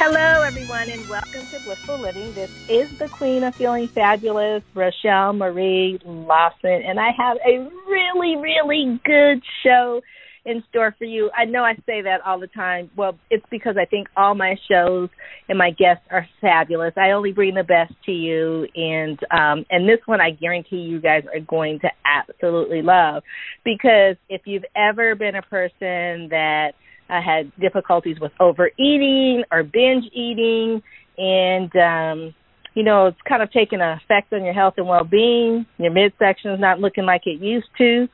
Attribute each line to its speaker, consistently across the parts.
Speaker 1: Hello, everyone, and welcome to Blissful Living. This is the Queen of Feeling Fabulous, Rochelle Marie Lawson, and I have a really, really good show in store for you. I know I say that all the time. Well, it's because I think all my shows and my guests are fabulous. I only bring the best to you, and um, and this one I guarantee you guys are going to absolutely love because if you've ever been a person that I had difficulties with overeating or binge eating, and um, you know it's kind of taking an effect on your health and well-being. Your midsection is not looking like it used to.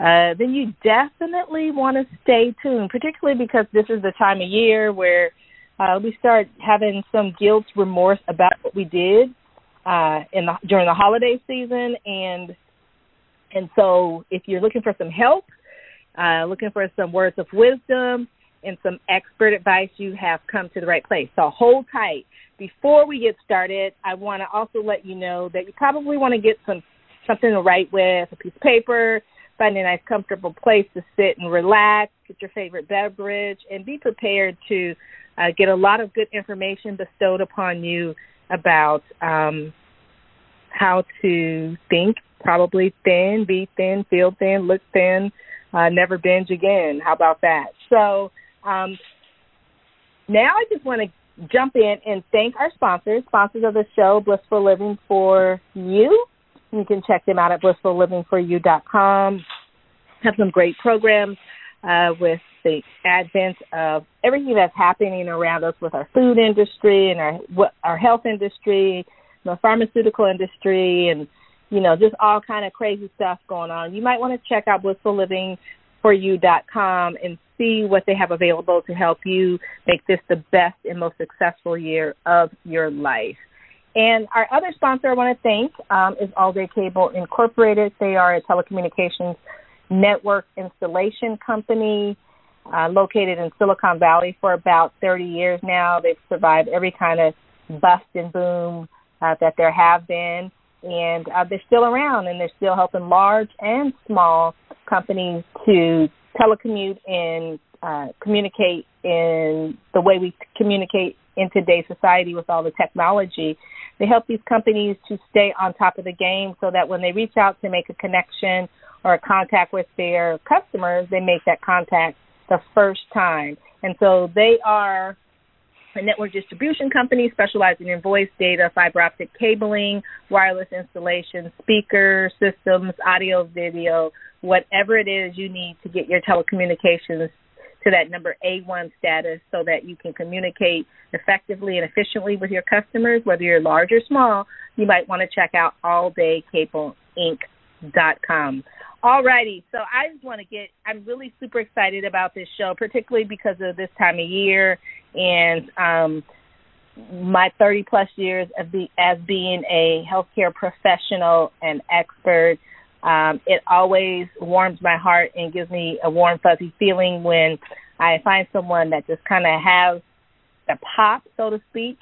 Speaker 1: Uh, then you definitely want to stay tuned, particularly because this is the time of year where uh, we start having some guilt, remorse about what we did uh, in the, during the holiday season, and and so if you're looking for some help, uh, looking for some words of wisdom, and some expert advice, you have come to the right place. So hold tight. Before we get started, I want to also let you know that you probably want to get some something to write with, a piece of paper, find a nice comfortable place to sit and relax, get your favorite beverage, and be prepared to uh, get a lot of good information bestowed upon you about um, how to think, probably thin, be thin, feel thin, look thin, uh, never binge again. How about that? So um, now I just want to jump in and thank our sponsors, sponsors of the show, Blissful Living for You. You can check them out at blissfullivingforyou.com. Have some great programs uh, with the advent of everything that's happening around us with our food industry and our our health industry, the pharmaceutical industry, and you know just all kind of crazy stuff going on. You might want to check out blissfullivingforyou.com and see what they have available to help you make this the best and most successful year of your life. And our other sponsor I want to thank um, is All Day Cable Incorporated. They are a telecommunications network installation company uh, located in Silicon Valley for about 30 years now. They've survived every kind of bust and boom uh, that there have been. And uh, they're still around and they're still helping large and small companies to telecommute and uh, communicate in the way we communicate in today's society with all the technology. They help these companies to stay on top of the game so that when they reach out to make a connection or a contact with their customers, they make that contact the first time. And so they are a network distribution company specializing in voice data, fiber optic cabling, wireless installation, speaker systems, audio, video, whatever it is you need to get your telecommunications to that number A1 status so that you can communicate effectively and efficiently with your customers, whether you're large or small, you might want to check out alldaycableInc.com. All righty. So I just want to get, I'm really super excited about this show, particularly because of this time of year and um, my 30 plus years of the, as being a healthcare professional and expert. Um, it always warms my heart and gives me a warm, fuzzy feeling when I find someone that just kind of has the pop, so to speak,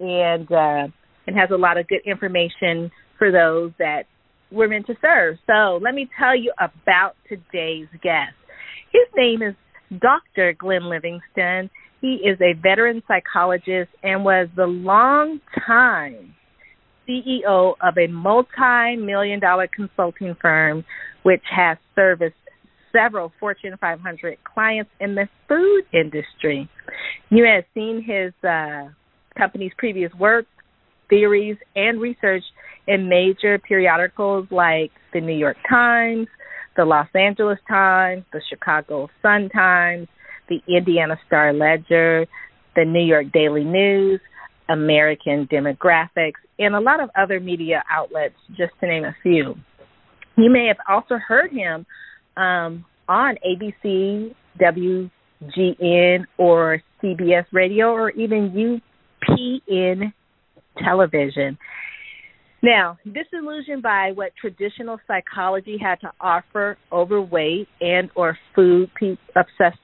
Speaker 1: and uh, and has a lot of good information for those that we're meant to serve. So let me tell you about today's guest. His name is Dr. Glenn Livingston. He is a veteran psychologist and was the long time CEO of a multi million dollar consulting firm which has serviced several Fortune 500 clients in the food industry. You have seen his uh, company's previous work, theories, and research in major periodicals like the New York Times, the Los Angeles Times, the Chicago Sun Times, the Indiana Star Ledger, the New York Daily News, American Demographics, and a lot of other media outlets, just to name a few. You may have also heard him um, on ABC, WGN, or CBS Radio, or even UPN television. Now, disillusioned by what traditional psychology had to offer overweight and or food pe- obsessed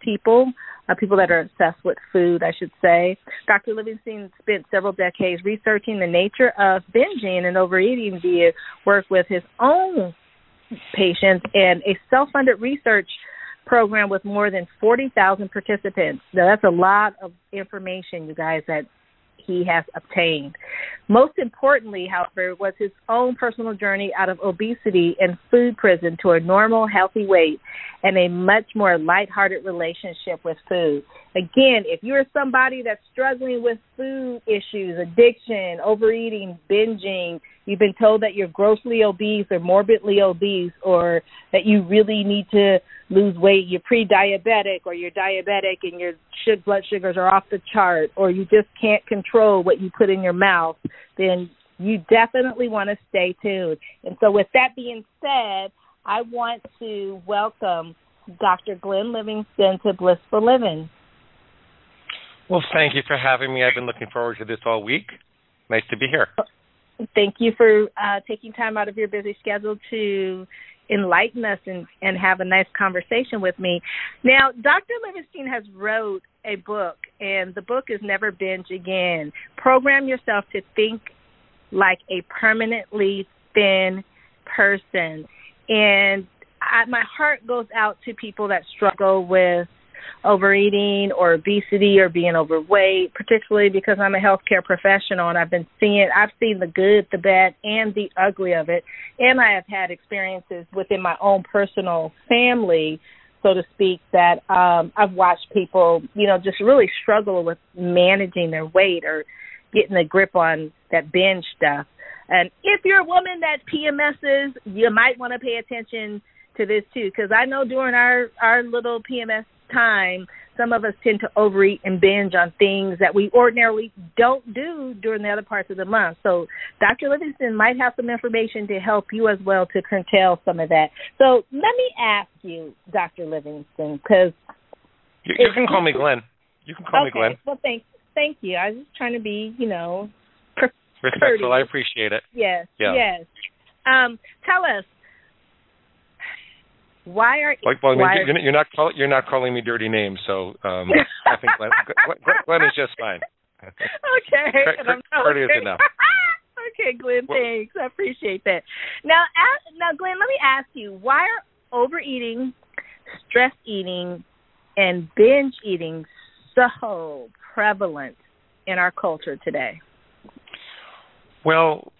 Speaker 1: people, uh, people that are obsessed with food, I should say. Dr. Livingston spent several decades researching the nature of binging and overeating via work with his own patients and a self-funded research program with more than 40,000 participants. Now, that's a lot of information, you guys, that he has obtained. Most importantly, however, was his own personal journey out of obesity and food prison to a normal, healthy weight and a much more lighthearted relationship with food. Again, if you're somebody that's struggling with food issues, addiction, overeating, binging, you've been told that you're grossly obese or morbidly obese or that you really need to lose weight, you're pre-diabetic or you're diabetic and your blood sugars are off the chart or you just can't control what you put in your mouth, then you definitely want to stay tuned. And so with that being said, I want to welcome Dr. Glenn Livingston to Blissful Living.
Speaker 2: Well, thank you for having me. I've been looking forward to this all week. Nice to be here.
Speaker 1: Oh, Thank you for uh, taking time out of your busy schedule to enlighten us and, and have a nice conversation with me. Now, Dr. Livingston has wrote a book, and the book is Never Binge Again. Program yourself to think like a permanently thin person. And I, my heart goes out to people that struggle with overeating or obesity or being overweight, particularly because I'm a healthcare professional and I've been seeing I've seen the good, the bad and the ugly of it. And I have had experiences within my own personal family, so to speak, that um I've watched people, you know, just really struggle with managing their weight or getting a grip on that binge stuff. And if you're a woman that PMSs, you might want to pay attention to this too, because I know during our our little PMS time, some of us tend to overeat and binge on things that we ordinarily don't do during the other parts of the month. So Dr. Livingston might have some information to help you as well to curtail some of that. So let me ask you, Dr. Livingston, because
Speaker 2: you, you can call me Glenn. You can call
Speaker 1: okay.
Speaker 2: me Glenn.
Speaker 1: Well, thank thank you. I was just trying to be, you know,
Speaker 2: respectful. I appreciate it.
Speaker 1: Yes.
Speaker 2: Yeah.
Speaker 1: Yes. Um, tell us why are
Speaker 2: like, well, I mean,
Speaker 1: why
Speaker 2: you're, you're not call, you're not calling me dirty names, so um, I think Glenn, Glenn, Glenn, is just fine.
Speaker 1: okay,
Speaker 2: and I'm courteous
Speaker 1: okay.
Speaker 2: enough.
Speaker 1: okay, Glenn, well, thanks. I appreciate that. Now, ask, now, Glenn, let me ask you: Why are overeating, stress eating, and binge eating so prevalent in our culture today?
Speaker 2: Well,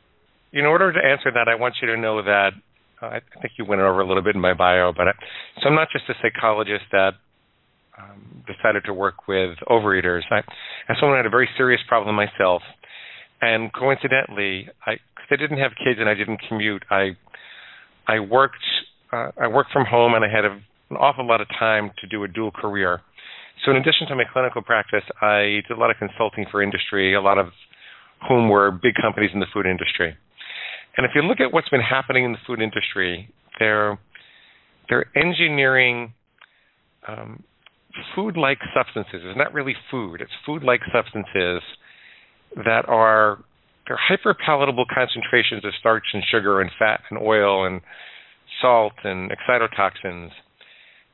Speaker 2: in order to answer that, I want you to know that I think you went over a little bit in my bio, but I, so I'm not just a psychologist that um, decided to work with overeaters. I, as someone had a very serious problem myself, and coincidentally, I because I didn't have kids and I didn't commute, I I worked uh, I worked from home and I had a, an awful lot of time to do a dual career. So in addition to my clinical practice, I did a lot of consulting for industry, a lot of whom were big companies in the food industry. And if you look at what's been happening in the food industry, they're they're engineering um, food-like substances. It's not really food; it's food-like substances that are they're hyper-palatable concentrations of starch and sugar and fat and oil and salt and excitotoxins,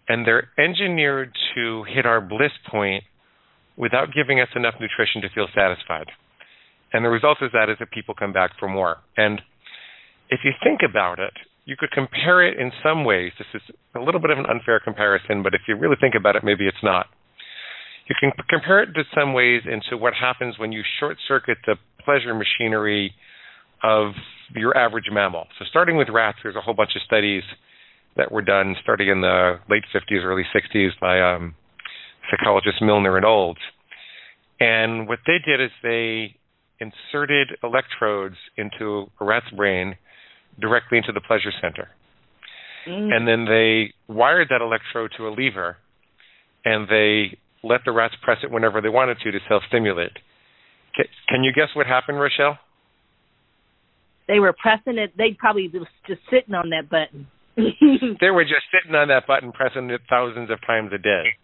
Speaker 2: and they're engineered to hit our bliss point without giving us enough nutrition to feel satisfied. And the result of that is that people come back for more. And if you think about it, you could compare it in some ways. This is a little bit of an unfair comparison, but if you really think about it, maybe it's not. You can compare it to some ways into what happens when you short circuit the pleasure machinery of your average mammal. So, starting with rats, there's a whole bunch of studies that were done starting in the late 50s, early 60s by um, psychologists Milner and Olds. And what they did is they inserted electrodes into a rat's brain directly into the pleasure center. Mm. And then they wired that electrode to a lever and they let the rats press it whenever they wanted to to self stimulate. Can you guess what happened, Rochelle?
Speaker 1: They were pressing it. They probably was just sitting on that button.
Speaker 2: they were just sitting on that button, pressing it thousands of times a day.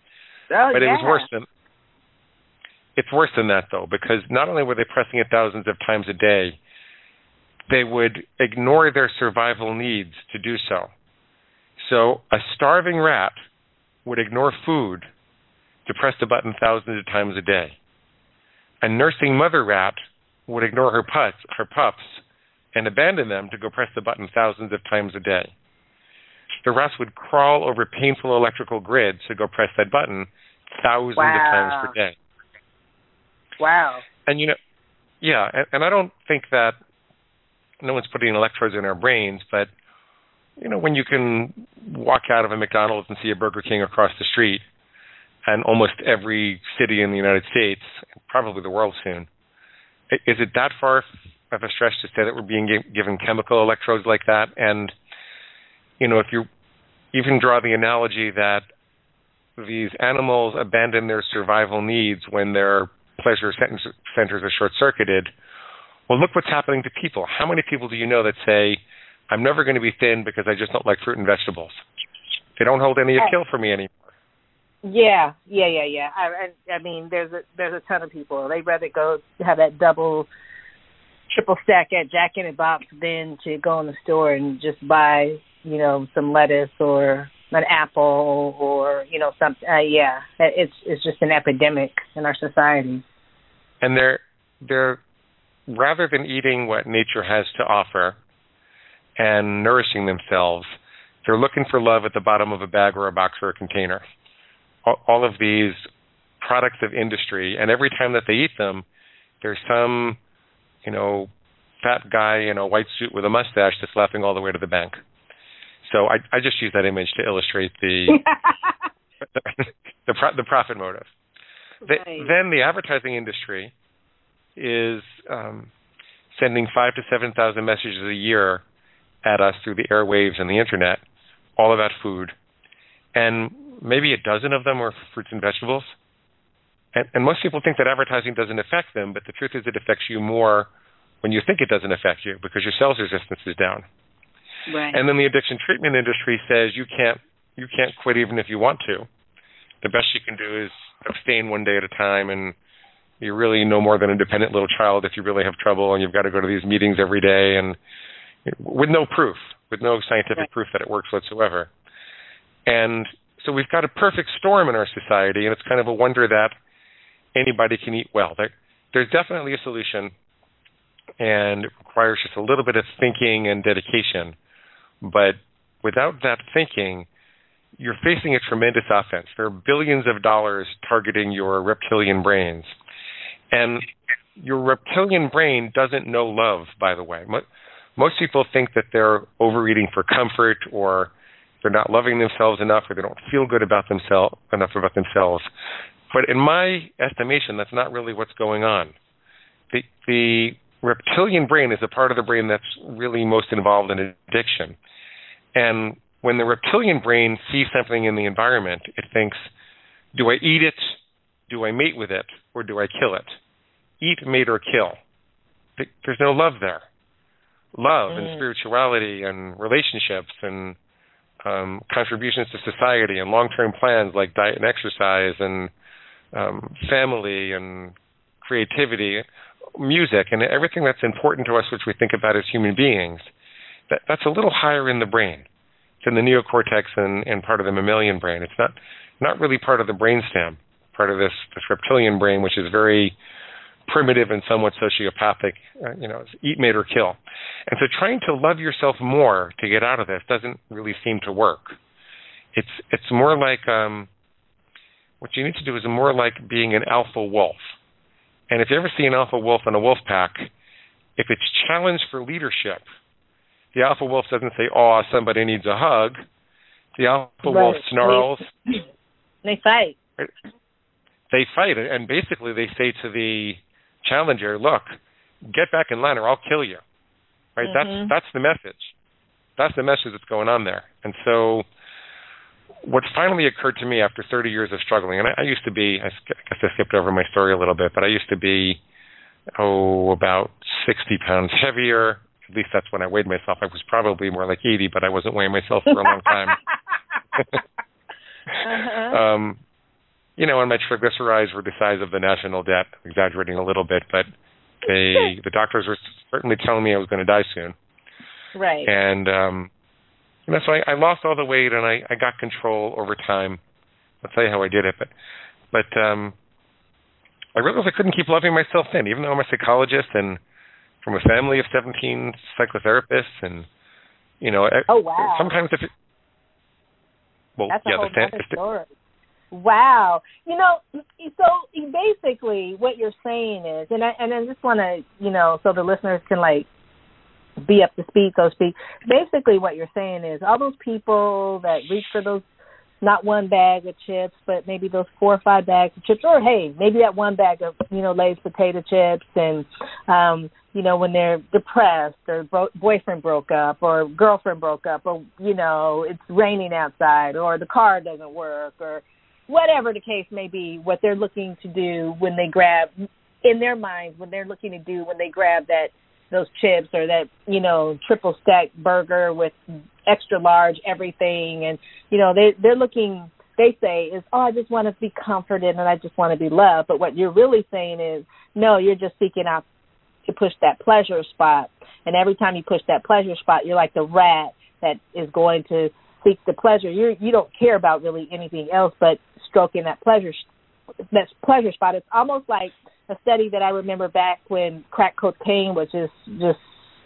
Speaker 1: Oh,
Speaker 2: but
Speaker 1: yeah.
Speaker 2: it was worse than it's worse than that though, because not only were they pressing it thousands of times a day, they would ignore their survival needs to do so. So a starving rat would ignore food to press the button thousands of times a day. A nursing mother rat would ignore her pups, her pups and abandon them to go press the button thousands of times a day. The rats would crawl over painful electrical grids to go press that button thousands
Speaker 1: wow.
Speaker 2: of times per day.
Speaker 1: Wow.
Speaker 2: And you know, yeah, and, and I don't think that no one's putting electrodes in our brains, but you know, when you can walk out of a McDonald's and see a Burger King across the street, and almost every city in the United States, probably the world soon, is it that far of a stretch to say that we're being given chemical electrodes like that? And you know, if you even draw the analogy that these animals abandon their survival needs when their pleasure centers are short circuited, well, look what's happening to people. How many people do you know that say, I'm never going to be thin because I just don't like fruit and vegetables? They don't hold any appeal for me anymore.
Speaker 1: Yeah, yeah, yeah, yeah. I, I, I mean, there's a there's a ton of people. They'd rather go have that double, triple stack at Jack in the Box than to go in the store and just buy, you know, some lettuce or an apple or you know something. Uh, yeah, it's it's just an epidemic in our society.
Speaker 2: And they're they're rather than eating what nature has to offer and nourishing themselves, they're looking for love at the bottom of a bag or a box or a container. All of these products of industry, and every time that they eat them, there's some, you know, fat guy in a white suit with a mustache that's laughing all the way to the bank. So I, I just use that image to illustrate the the, the profit motive. Right. The, then the advertising industry is um, sending five to seven thousand messages a year at us through the airwaves and the internet, all about food, and maybe a dozen of them are fruits and vegetables. And, and most people think that advertising doesn't affect them, but the truth is it affects you more when you think it doesn't affect you because your sales resistance is down.
Speaker 1: Right.
Speaker 2: And then the addiction treatment industry says you can't you can't quit even if you want to. The best you can do is abstain one day at a time and you're really no more than a dependent little child if you really have trouble and you've got to go to these meetings every day and with no proof, with no scientific right. proof that it works whatsoever. And so we've got a perfect storm in our society, and it's kind of a wonder that anybody can eat well. There, there's definitely a solution, and it requires just a little bit of thinking and dedication. But without that thinking, you're facing a tremendous offense. There are billions of dollars targeting your reptilian brains. And your reptilian brain doesn't know love, by the way. Most people think that they're overeating for comfort or they're not loving themselves enough or they don't feel good about themselves enough about themselves. But in my estimation, that's not really what's going on. The, the reptilian brain is a part of the brain that's really most involved in addiction. And when the reptilian brain sees something in the environment, it thinks, do I eat it? Do I mate with it? Or do I kill it? Eat, mate, or kill. There's no love there. Love mm. and spirituality and relationships and um, contributions to society and long-term plans like diet and exercise and um, family and creativity, music, and everything that's important to us, which we think about as human beings. That, that's a little higher in the brain. It's in the neocortex and, and part of the mammalian brain. It's not not really part of the brainstem, part of this, this reptilian brain, which is very primitive and somewhat sociopathic. Uh, you know, eat, mate, or kill. And so, trying to love yourself more to get out of this doesn't really seem to work. It's it's more like um, what you need to do is more like being an alpha wolf. And if you ever see an alpha wolf in a wolf pack, if it's challenged for leadership, the alpha wolf doesn't say, "Oh, somebody needs a hug." The alpha right. wolf snarls.
Speaker 1: They, they fight.
Speaker 2: They fight, and basically they say to the challenger, "Look, get back in line, or I'll kill you." Right?
Speaker 1: Mm-hmm.
Speaker 2: That's that's the message. That's the message that's going on there. And so, what finally occurred to me after 30 years of struggling, and I, I used to be, I guess I skipped over my story a little bit, but I used to be, oh, about 60 pounds heavier, at least that's when I weighed myself. I was probably more like 80, but I wasn't weighing myself for a long time.
Speaker 1: uh-huh.
Speaker 2: um, you know, and my triglycerides were the size of the national debt. exaggerating a little bit, but they the doctors were certainly telling me I was going to die soon.
Speaker 1: Right.
Speaker 2: And um you know, so I, I lost all the weight and I, I got control over time. I'll tell you how I did it, but but um I realized I couldn't keep loving myself in, even though I'm a psychologist and from a family of 17 psychotherapists, and you know,
Speaker 1: oh wow,
Speaker 2: sometimes if it, well,
Speaker 1: that's
Speaker 2: yeah, the,
Speaker 1: other story. Wow, you know, so basically, what you're saying is, and I and I just want to, you know, so the listeners can like be up to speed, so to speak. Basically, what you're saying is, all those people that reach for those not one bag of chips, but maybe those four or five bags of chips, or hey, maybe that one bag of you know Lay's potato chips, and um, you know when they're depressed or bro- boyfriend broke up or girlfriend broke up, or you know it's raining outside or the car doesn't work or whatever the case may be, what they're looking to do when they grab in their minds when they're looking to do when they grab that those chips or that you know triple stack burger with extra large everything. And you know they they're looking they say is oh I just want to be comforted and I just want to be loved. But what you're really saying is no you're just seeking out to push that pleasure spot. And every time you push that pleasure spot you're like the rat that is going to seek the pleasure. You you don't care about really anything else but stroking that pleasure that pleasure spot. It's almost like a study that I remember back when crack cocaine was just just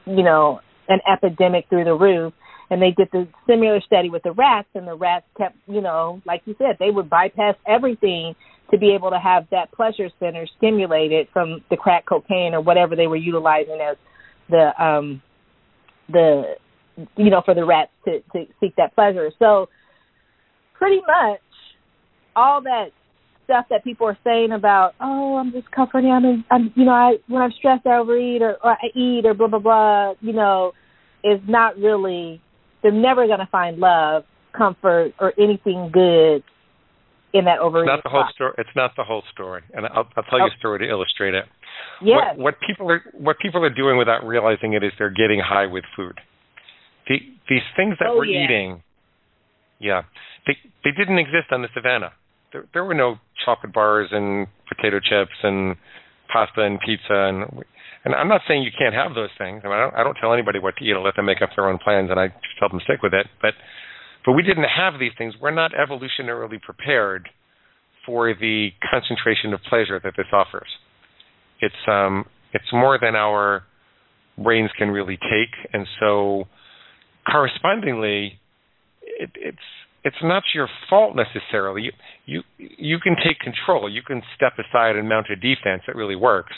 Speaker 1: you know an epidemic through the roof. And they did the similar study with the rats and the rats kept you know like you said they would bypass everything to be able to have that pleasure center stimulated from the crack cocaine or whatever they were utilizing as the um the you know for the rats to to seek that pleasure so pretty much all that stuff that people are saying about, oh, I'm just comforting. I'm, I'm, you know, I when I'm stressed, I overeat or, or I eat or blah blah blah. You know, is not really. They're never going to find love, comfort, or anything good in that overeating.
Speaker 2: It's not the whole story. It's not the whole story, and I'll, I'll tell you a oh. story to illustrate it.
Speaker 1: Yes.
Speaker 2: What, what people are what people are doing without realizing it is they're getting high with food. The, these things that
Speaker 1: oh,
Speaker 2: we're
Speaker 1: yeah.
Speaker 2: eating, yeah, they they didn't exist on the savannah. There, there were no chocolate bars and potato chips and pasta and pizza and and I'm not saying you can't have those things. I mean, I don't, I don't tell anybody what to eat. I let them make up their own plans, and I just help them stick with it. But but we didn't have these things. We're not evolutionarily prepared for the concentration of pleasure that this offers. It's um it's more than our brains can really take, and so correspondingly, it, it's it's not your fault necessarily. You, you you can take control. You can step aside and mount a defense that really works,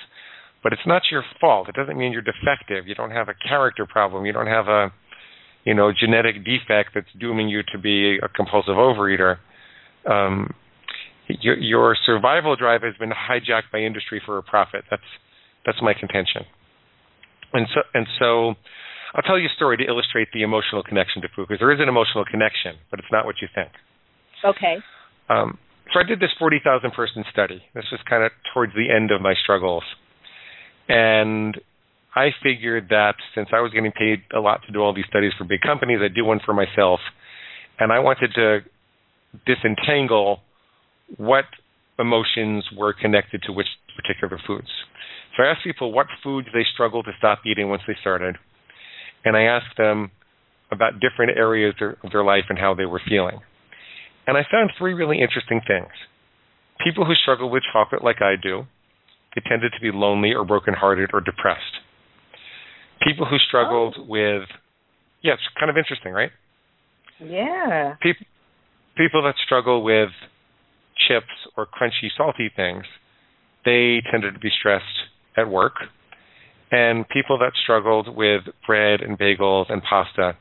Speaker 2: but it's not your fault. It doesn't mean you're defective. You don't have a character problem. You don't have a you know genetic defect that's dooming you to be a compulsive overeater. Um, your, your survival drive has been hijacked by industry for a profit. That's that's my contention. And so and so I'll tell you a story to illustrate the emotional connection to food because there is an emotional connection, but it's not what you think.
Speaker 1: Okay.
Speaker 2: Um, so I did this 40,000 person study. This was kind of towards the end of my struggles. And I figured that since I was getting paid a lot to do all these studies for big companies, I'd do one for myself. And I wanted to disentangle what emotions were connected to which particular foods. So I asked people what foods they struggled to stop eating once they started and I asked them about different areas of their life and how they were feeling. And I found three really interesting things. People who struggle with chocolate like I do, they tended to be lonely or brokenhearted or depressed. People who struggled
Speaker 1: oh.
Speaker 2: with, yeah, it's kind of interesting, right?
Speaker 1: Yeah.
Speaker 2: People, people that struggle with chips or crunchy, salty things, they tended to be stressed at work and people that struggled with bread and bagels and pasta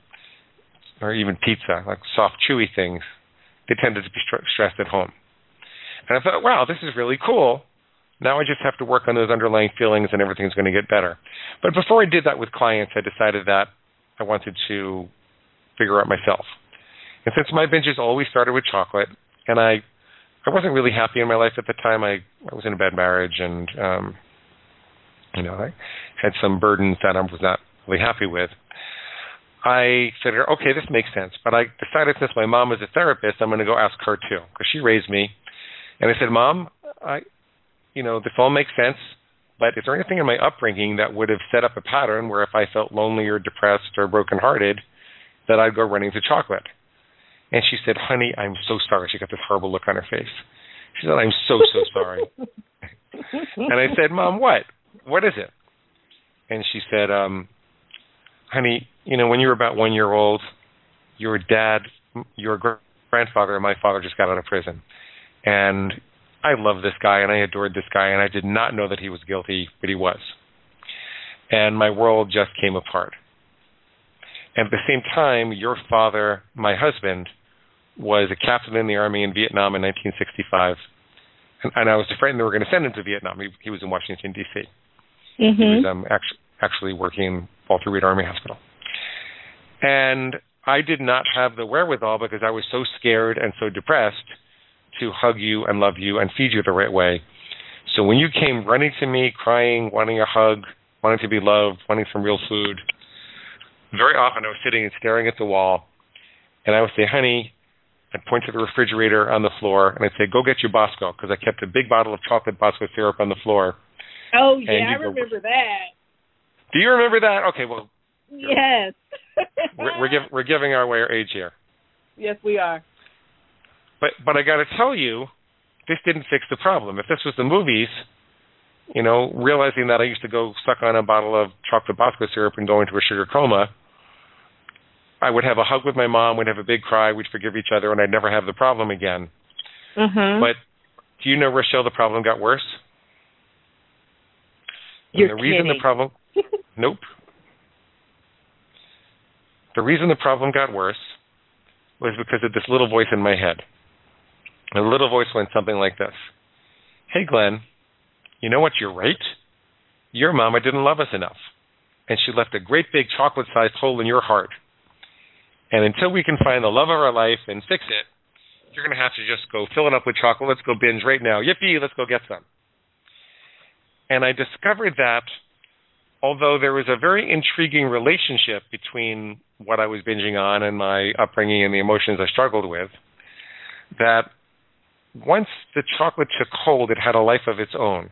Speaker 2: or even pizza, like soft, chewy things, they tended to be st- stressed at home. And I thought, wow, this is really cool. Now I just have to work on those underlying feelings and everything's going to get better. But before I did that with clients, I decided that I wanted to figure out myself. And since my binges always started with chocolate, and I I wasn't really happy in my life at the time. I, I was in a bad marriage and um you know, I had some burdens that I was not really happy with. I said, okay, this makes sense. But I decided since my mom is a therapist, I'm going to go ask her too, because she raised me. And I said, Mom, I, you know, this all makes sense, but is there anything in my upbringing that would have set up a pattern where if I felt lonely or depressed or brokenhearted, that I'd go running to chocolate? And she said, Honey, I'm so sorry. She got this horrible look on her face. She said, I'm so, so sorry. and I said, Mom, what? What is it? And she said, um, Honey, you know, when you were about one year old, your dad, your grandfather, and my father just got out of prison. And I love this guy and I adored this guy and I did not know that he was guilty, but he was. And my world just came apart. And at the same time, your father, my husband, was a captain in the army in Vietnam in 1965. And, and I was afraid they were going to send him to Vietnam. He, he was in Washington, D.C.
Speaker 1: Mm-hmm.
Speaker 2: He was um, actually, actually working Walter Reed Army Hospital. And I did not have the wherewithal because I was so scared and so depressed – to hug you and love you and feed you the right way. So when you came running to me, crying, wanting a hug, wanting to be loved, wanting some real food, very often I was sitting and staring at the wall, and I would say, "Honey," I'd point to the refrigerator on the floor, and I'd say, "Go get your Bosco," because I kept a big bottle of chocolate Bosco syrup on the floor.
Speaker 1: Oh yeah, I remember go, that.
Speaker 2: Do you remember that? Okay, well.
Speaker 1: Yes.
Speaker 2: we're, we're, give, we're giving our way our age here.
Speaker 1: Yes, we are.
Speaker 2: But but I got to tell you, this didn't fix the problem. If this was the movies, you know, realizing that I used to go suck on a bottle of chocolate Bosco syrup and go into a sugar coma, I would have a hug with my mom, we'd have a big cry, we'd forgive each other, and I'd never have the problem again.
Speaker 1: Mm-hmm.
Speaker 2: But do you know, Rochelle, the problem got worse?
Speaker 1: You're
Speaker 2: and the
Speaker 1: kidding.
Speaker 2: reason the problem nope. The reason the problem got worse was because of this little voice in my head. The little voice went something like this Hey, Glenn, you know what? You're right. Your mama didn't love us enough, and she left a great big chocolate sized hole in your heart. And until we can find the love of our life and fix it, you're going to have to just go fill it up with chocolate. Let's go binge right now. Yippee, let's go get some. And I discovered that although there was a very intriguing relationship between what I was binging on and my upbringing and the emotions I struggled with, that once the chocolate took hold, it had a life of its own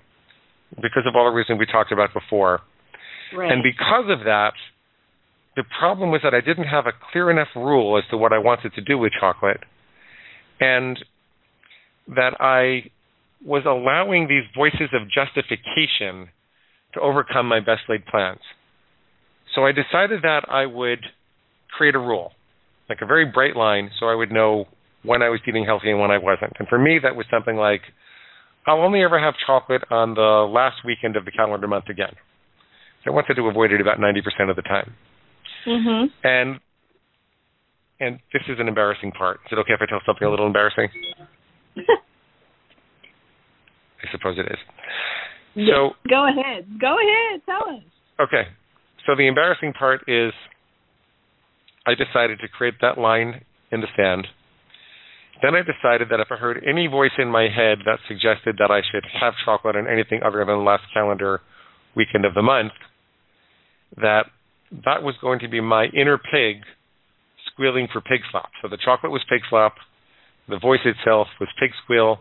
Speaker 2: because of all the reasons we talked about before.
Speaker 1: Right.
Speaker 2: And because of that, the problem was that I didn't have a clear enough rule as to what I wanted to do with chocolate, and that I was allowing these voices of justification to overcome my best laid plans. So I decided that I would create a rule, like a very bright line, so I would know when I was eating healthy and when I wasn't. And for me, that was something like I'll only ever have chocolate on the last weekend of the calendar month again. So I wanted to avoid it about 90% of the time.
Speaker 1: Mm-hmm.
Speaker 2: And and this is an embarrassing part. Is it okay if I tell something a little embarrassing? I suppose it is. So
Speaker 1: go ahead. Go ahead. Tell us.
Speaker 2: Okay. So the embarrassing part is I decided to create that line in the sand then I decided that if I heard any voice in my head that suggested that I should have chocolate on anything other than the last calendar weekend of the month, that that was going to be my inner pig squealing for pig slop. So the chocolate was pig slop, the voice itself was pig squeal,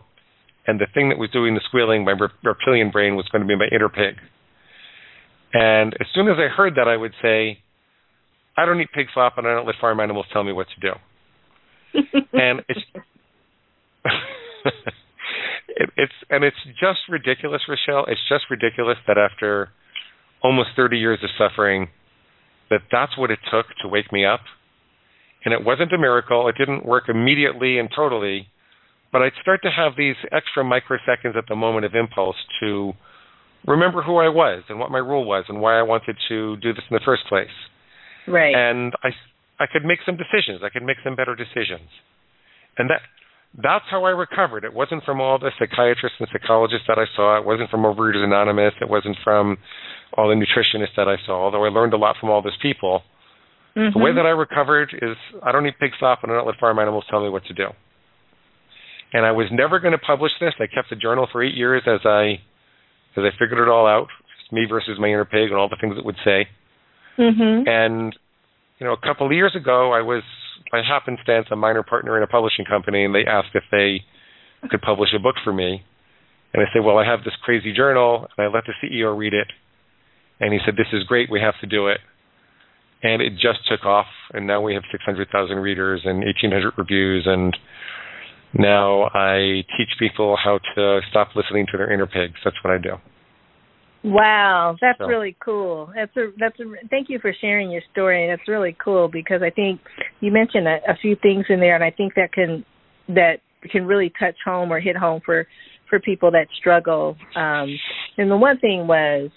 Speaker 2: and the thing that was doing the squealing, my reptilian brain, was going to be my inner pig. And as soon as I heard that, I would say, I don't eat pig slop and I don't let farm animals tell me what to do. and it's it, it's and it's just ridiculous, Rochelle. It's just ridiculous that after almost 30 years of suffering, that that's what it took to wake me up. And it wasn't a miracle. It didn't work immediately and totally, but I'd start to have these extra microseconds at the moment of impulse to remember who I was and what my rule was and why I wanted to do this in the first place.
Speaker 1: Right.
Speaker 2: And I I could make some decisions. I could make some better decisions. And that that's how I recovered. It wasn't from all the psychiatrists and psychologists that I saw. It wasn't from Overeaters Anonymous. It wasn't from all the nutritionists that I saw, although I learned a lot from all those people.
Speaker 1: Mm-hmm.
Speaker 2: The way that I recovered is I don't eat pig slop and I don't let farm animals tell me what to do. And I was never going to publish this. I kept the journal for eight years as I as I figured it all out, me versus my inner pig and all the things it would say.
Speaker 1: Mm-hmm.
Speaker 2: And you know, a couple of years ago, I was by happenstance a minor partner in a publishing company, and they asked if they could publish a book for me. And I said, well, I have this crazy journal, and I let the CEO read it, and he said, this is great, we have to do it. And it just took off, and now we have 600,000 readers and 1,800 reviews, and now I teach people how to stop listening to their inner pigs. That's what I do.
Speaker 1: Wow, that's so. really cool. That's a that's a thank you for sharing your story. That's really cool because I think you mentioned a, a few things in there, and I think that can that can really touch home or hit home for for people that struggle. Um, and the one thing was,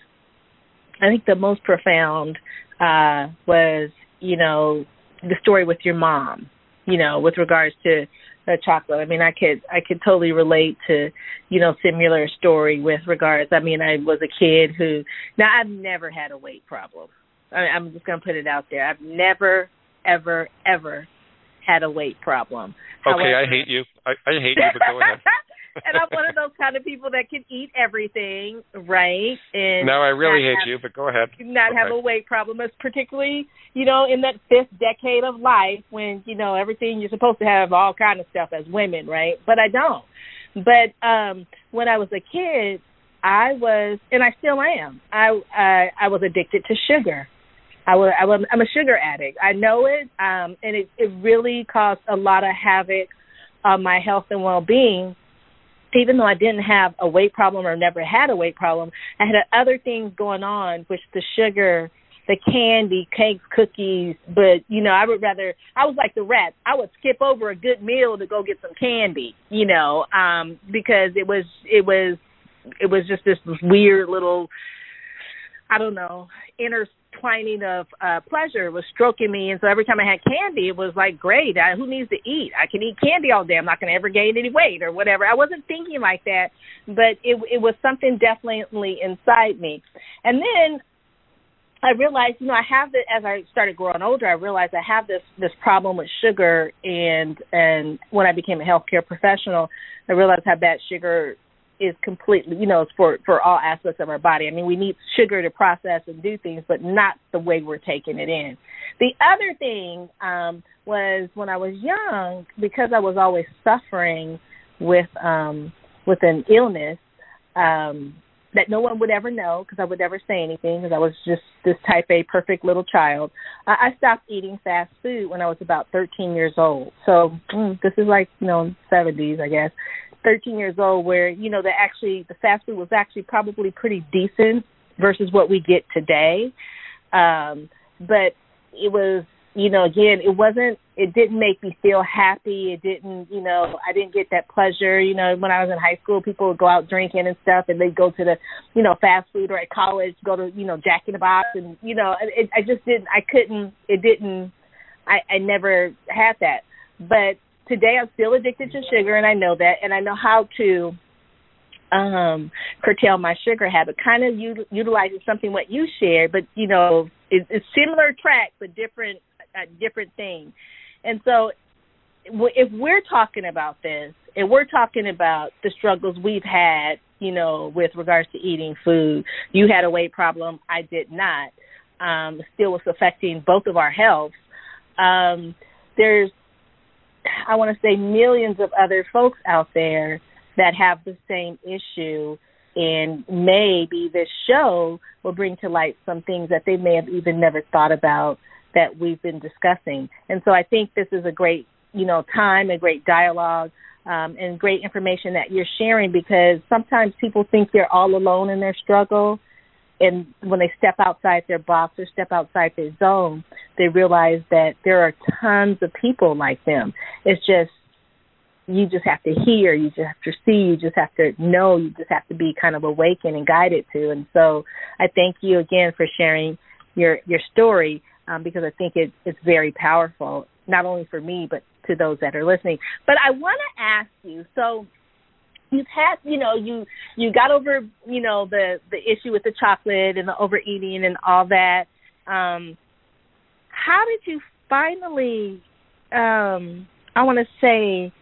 Speaker 1: I think the most profound uh, was you know the story with your mom. You know, with regards to uh, chocolate. I mean, I could I could totally relate to, you know, similar story with regards. I mean, I was a kid who now I've never had a weight problem. I, I'm just gonna put it out there. I've never, ever, ever had a weight problem.
Speaker 2: Okay, However, I hate you. I, I hate you, but go ahead.
Speaker 1: and I'm one of those kind of people that can eat everything, right? And
Speaker 2: no, I really hate have, you, but go ahead.
Speaker 1: Not
Speaker 2: okay.
Speaker 1: have a weight problem, it's particularly, you know, in that fifth decade of life when you know everything you're supposed to have all kind of stuff as women, right? But I don't. But um when I was a kid, I was, and I still am. I I, I was addicted to sugar. I was, I was I'm a sugar addict. I know it, um, and it it really caused a lot of havoc on my health and well being even though I didn't have a weight problem or never had a weight problem, I had other things going on, which the sugar, the candy, cakes, cookies, but you know, I would rather I was like the rats. I would skip over a good meal to go get some candy, you know, um because it was it was it was just this weird little I don't know, inner twining of uh pleasure was stroking me. And so every time I had candy it was like great I, who needs to eat? I can eat candy all day. I'm not going to ever gain any weight or whatever. I wasn't thinking like that but it it was something definitely inside me. And then I realized, you know, I have the as I started growing older, I realized I have this this problem with sugar, and and when I became a healthcare professional, I realized how bad sugar is completely, you know, it's for for all aspects of our body. I mean, we need sugar to process and do things, but not the way we're taking it in. The other thing um, was when I was young, because I was always suffering with um, with an illness um, that no one would ever know because I would never say anything because I was just this type A perfect little child. I, I stopped eating fast food when I was about 13 years old. So mm, this is like you know 70s, I guess. 13 years old where you know the actually the fast food was actually probably pretty decent versus what we get today. Um but it was you know again it wasn't it didn't make me feel happy. It didn't you know i didn't get that pleasure. You know when i was in high school people would go out drinking and stuff and they'd go to the you know fast food or at college go to you know jack in the box and you know it, i just didn't i couldn't it didn't i i never had that. But today I'm still addicted to sugar, and I know that, and I know how to um curtail my sugar habit. Kind of u- utilizing something what you shared but you know it, it's similar track but different uh, different thing. And so if we're talking about this and we're talking about the struggles we've had you know with regards to eating food you had a weight problem i did not um still was affecting both of our health um there's I want to say millions of other folks out there that have the same issue and maybe this show will bring to light some things that they may have even never thought about that we've been discussing. And so I think this is a great, you know, time, a great dialogue, um, and great information that you're sharing because sometimes people think they're all alone in their struggle and when they step outside their box or step outside their zone, they realize that there are tons of people like them. It's just you just have to hear, you just have to see, you just have to know, you just have to be kind of awakened and guided to. And so I thank you again for sharing your your story um, because I think it, it's very powerful, not only for me but to those that are listening. But I want to ask you, so you've had you know you you got over you know the the issue with the chocolate and the overeating and all that. Um how did you finally um i want to say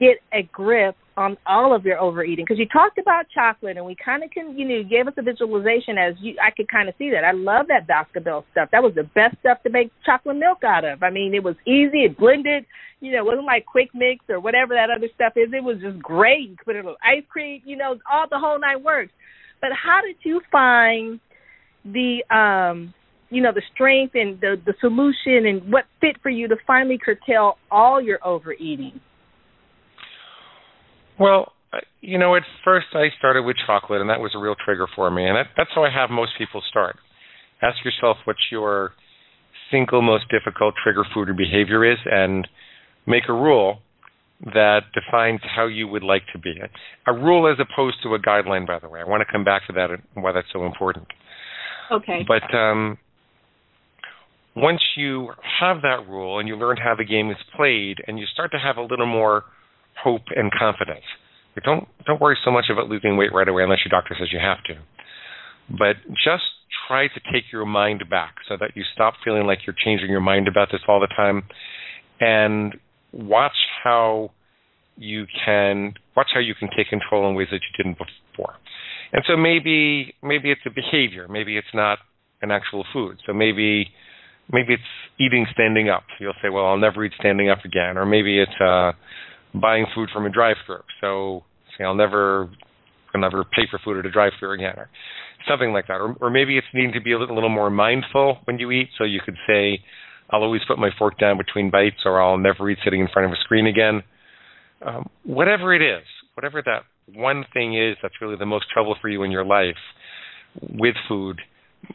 Speaker 1: get a grip on all of your overeating because you talked about chocolate and we kind of can you know gave us a visualization as you I could kind of see that. I love that basketball stuff. That was the best stuff to make chocolate milk out of. I mean, it was easy, it blended, you know, it wasn't like quick mix or whatever that other stuff is. It was just great. You could put it on ice cream, you know, all the whole nine works. But how did you find the um you know the strength and the the solution and what fit for you to finally curtail all your overeating
Speaker 2: well you know at first i started with chocolate and that was a real trigger for me and that, that's how i have most people start. Ask yourself what your single most difficult trigger food or behavior is and make a rule that defines how you would like to be. A rule as opposed to a guideline by the way. I want to come back to that and why that's so important.
Speaker 1: Okay.
Speaker 2: But um once you have that rule and you learn how the game is played and you start to have a little more hope and confidence. But don't don't worry so much about losing weight right away unless your doctor says you have to. But just try to take your mind back so that you stop feeling like you're changing your mind about this all the time and watch how you can watch how you can take control in ways that you didn't before. And so maybe maybe it's a behavior, maybe it's not an actual food. So maybe maybe it's eating standing up. You'll say, well, I'll never eat standing up again, or maybe it's uh, buying food from a drive-through. So say, I'll never, I'll never pay for food at a drive-through again, or something like that. Or, or maybe it's needing to be a little, a little more mindful when you eat. So you could say, I'll always put my fork down between bites, or I'll never eat sitting in front of a screen again. Um, whatever it is, whatever that one thing is that's really the most trouble for you in your life with food,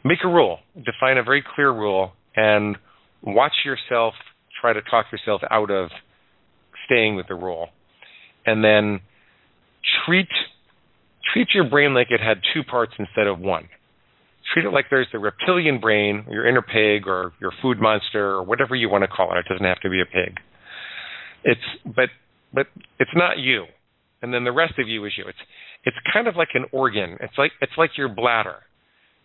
Speaker 2: make a rule. Define a very clear rule and watch yourself try to talk yourself out of staying with the rule. And then treat treat your brain like it had two parts instead of one. Treat it like there's the reptilian brain your inner pig or your food monster or whatever you want to call it. It doesn't have to be a pig. It's but but it's not you. And then the rest of you is you. It's it's kind of like an organ. It's like it's like your bladder.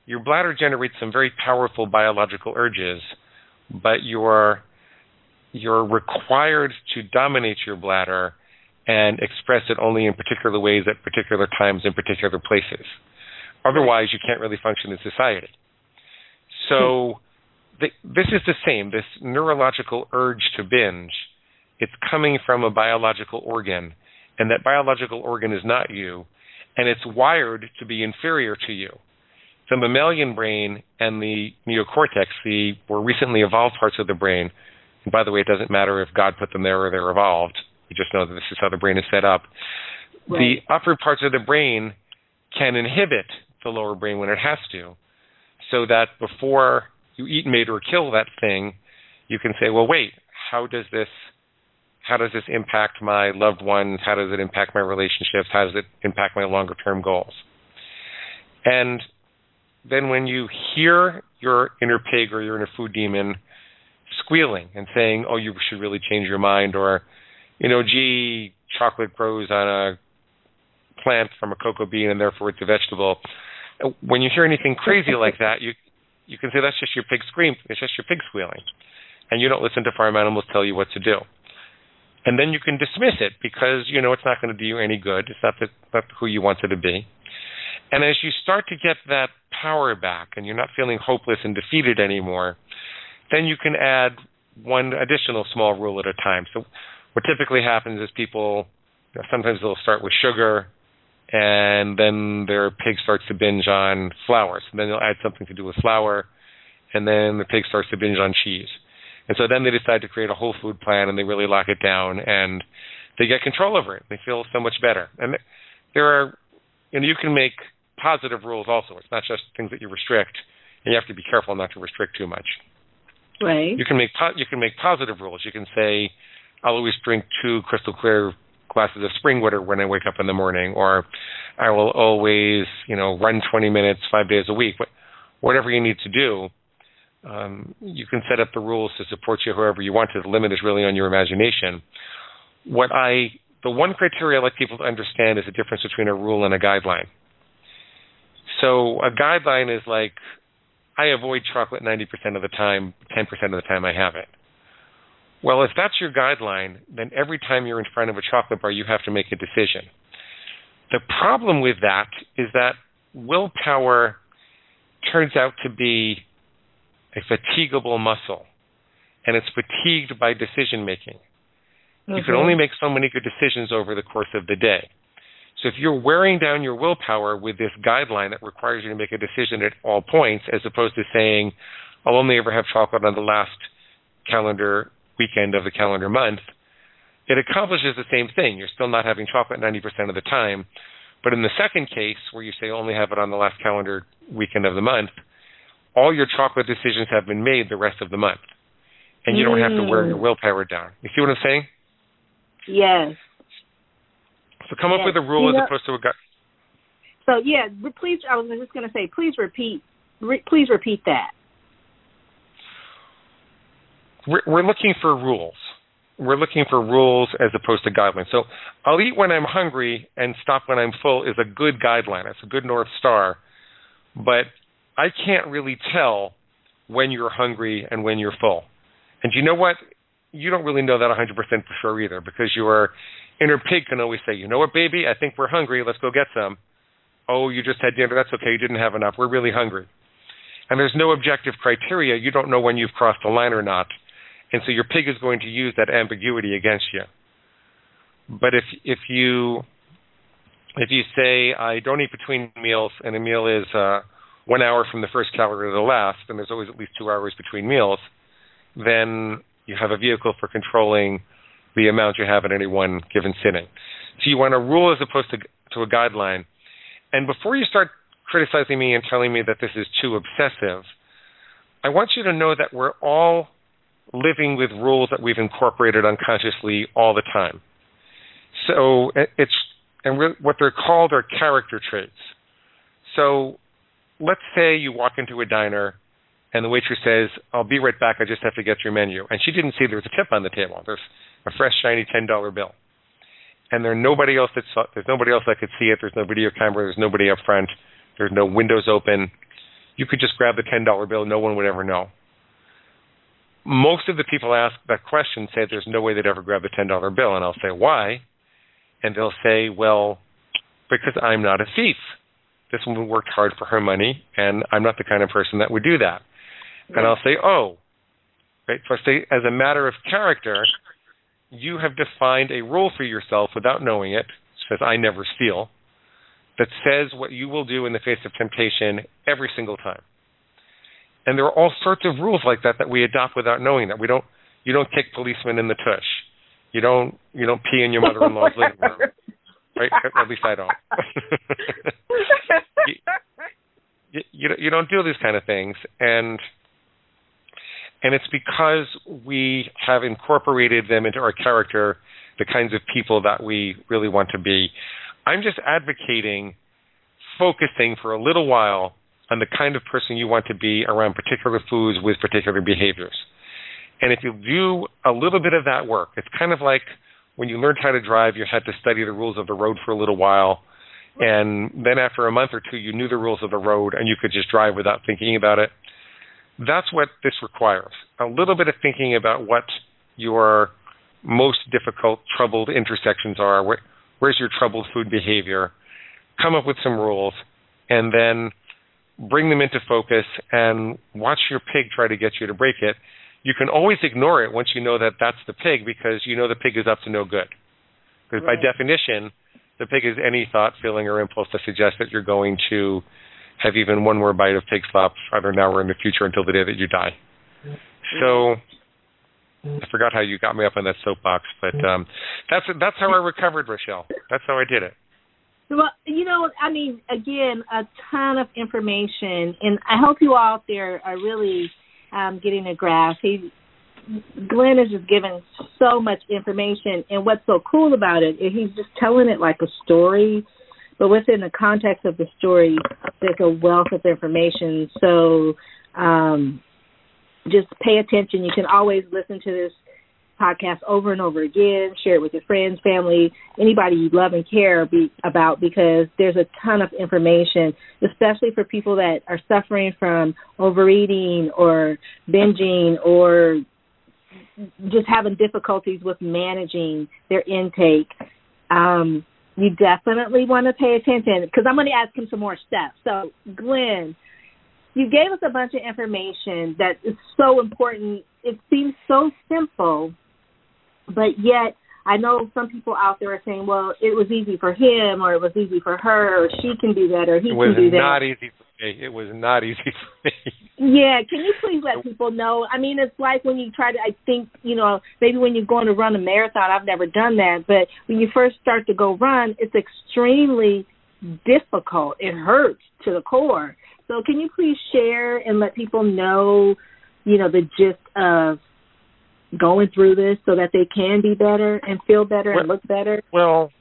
Speaker 2: Your bladder generates some very powerful biological urges, but you're you're required to dominate your bladder and express it only in particular ways at particular times in particular places. Otherwise, you can't really function in society. So, the, this is the same. This neurological urge to binge, it's coming from a biological organ, and that biological organ is not you, and it's wired to be inferior to you the mammalian brain and the neocortex, the more recently evolved parts of the brain, and by the way, it doesn't matter if God put them there or they're evolved. You just know that this is how the brain is set up. Right. The upper parts of the brain can inhibit the lower brain when it has to, so that before you eat, mate, or kill that thing, you can say, well, wait, how does this how does this impact my loved ones? How does it impact my relationships? How does it impact my longer term goals? And then when you hear your inner pig or your inner food demon squealing and saying, "Oh, you should really change your mind," or, you know, "Gee, chocolate grows on a plant from a cocoa bean and therefore it's a vegetable." When you hear anything crazy like that, you you can say that's just your pig scream. It's just your pig squealing, and you don't listen to farm animals tell you what to do. And then you can dismiss it because you know it's not going to do you any good. It's not, the, not who you want it to be. And as you start to get that power back and you're not feeling hopeless and defeated anymore, then you can add one additional small rule at a time. So what typically happens is people you know, sometimes they'll start with sugar and then their pig starts to binge on flour. So then they'll add something to do with flour and then the pig starts to binge on cheese. And so then they decide to create a whole food plan and they really lock it down and they get control over it. They feel so much better. And there are, and you can make positive rules also. It's not just things that you restrict, and you have to be careful not to restrict too much.
Speaker 1: Right.
Speaker 2: You can make po- you can make positive rules. You can say, "I'll always drink two crystal clear glasses of spring water when I wake up in the morning," or "I will always, you know, run 20 minutes five days a week." Whatever you need to do, um, you can set up the rules to support you however you want to. The limit is really on your imagination. What I the one criteria I like people to understand is the difference between a rule and a guideline. So a guideline is like I avoid chocolate 90% of the time, 10% of the time I have it. Well, if that's your guideline, then every time you're in front of a chocolate bar, you have to make a decision. The problem with that is that willpower turns out to be a fatigable muscle, and it's fatigued by decision making. Mm-hmm. You can only make so many good decisions over the course of the day. So if you're wearing down your willpower with this guideline that requires you to make a decision at all points, as opposed to saying, I'll only ever have chocolate on the last calendar weekend of the calendar month, it accomplishes the same thing. You're still not having chocolate 90% of the time. But in the second case, where you say only have it on the last calendar weekend of the month, all your chocolate decisions have been made the rest of the month. And you mm. don't have to wear your mm. willpower down. You see what I'm saying?
Speaker 1: Yes.
Speaker 2: So come up with a rule you know, as opposed to a gut.
Speaker 1: So yeah, please. I was just going to say, please repeat. Re, please repeat that.
Speaker 2: We're, we're looking for rules. We're looking for rules as opposed to guidelines. So I'll eat when I'm hungry and stop when I'm full is a good guideline. It's a good north star. But I can't really tell when you're hungry and when you're full. And you know what? You don't really know that 100% for sure either because your inner pig can always say, you know what, baby, I think we're hungry. Let's go get some. Oh, you just had dinner. That's okay. You didn't have enough. We're really hungry. And there's no objective criteria. You don't know when you've crossed the line or not. And so your pig is going to use that ambiguity against you. But if if you if you say I don't eat between meals and a meal is uh, one hour from the first calorie to the last, and there's always at least two hours between meals, then you have a vehicle for controlling the amount you have at any one given sitting. So you want a rule as opposed to, to a guideline. And before you start criticizing me and telling me that this is too obsessive, I want you to know that we're all living with rules that we've incorporated unconsciously all the time. So uh, it's and what they're called are character traits. So let's say you walk into a diner and the waitress says, "I'll be right back. I just have to get your menu." And she didn't see there was a tip on the table. There's a fresh shiny ten dollar bill, and there's nobody else that saw, there's nobody else that could see it. There's no video camera. There's nobody up front. There's no windows open. You could just grab the ten dollar bill. No one would ever know. Most of the people ask that question say there's no way they'd ever grab the ten dollar bill, and I'll say why, and they'll say, well, because I'm not a thief. This woman worked hard for her money, and I'm not the kind of person that would do that. And I'll say, oh, right. So I say, as a matter of character, you have defined a rule for yourself without knowing it, says I never steal, that says what you will do in the face of temptation every single time. And there are all sorts of rules like that that we adopt without knowing that. We don't you don't kick policemen in the tush. You don't you don't pee in your mother in law's living room. Right? At least I don't. you, you, you don't do these kind of things and and it's because we have incorporated them into our character, the kinds of people that we really want to be. I'm just advocating focusing for a little while on the kind of person you want to be around particular foods with particular behaviors. And if you do a little bit of that work, it's kind of like when you learned how to drive, you had to study the rules of the road for a little while. And then after a month or two, you knew the rules of the road and you could just drive without thinking about it. That's what this requires. A little bit of thinking about what your most difficult, troubled intersections are. Where, where's your troubled food behavior? Come up with some rules and then bring them into focus and watch your pig try to get you to break it. You can always ignore it once you know that that's the pig because you know the pig is up to no good. Because right. by definition, the pig is any thought, feeling, or impulse that suggests that you're going to have even one more bite of pig slop either now or in the future until the day that you die. So I forgot how you got me up on that soapbox, but um, that's that's how I recovered, Rochelle. That's how I did it.
Speaker 1: Well, you know, I mean, again, a ton of information, and I hope you all out there are really um, getting a grasp. He, Glenn has just given so much information, and what's so cool about it is he's just telling it like a story but within the context of the story, there's a wealth of information. So um, just pay attention. You can always listen to this podcast over and over again, share it with your friends, family, anybody you love and care be, about because there's a ton of information, especially for people that are suffering from overeating or binging or just having difficulties with managing their intake, um, you definitely want to pay attention because I'm going to ask him some more stuff. So, Glenn, you gave us a bunch of information that is so important. It seems so simple, but yet I know some people out there are saying, well, it was easy for him or it was easy for her or she can do that or he
Speaker 2: can
Speaker 1: do that.
Speaker 2: It was not easy for me. It was not easy for me.
Speaker 1: Yeah, can you please let people know? I mean, it's like when you try to, I think, you know, maybe when you're going to run a marathon, I've never done that, but when you first start to go run, it's extremely difficult. It hurts to the core. So can you please share and let people know, you know, the gist of going through this so that they can be better and feel better well, and look better?
Speaker 2: Well,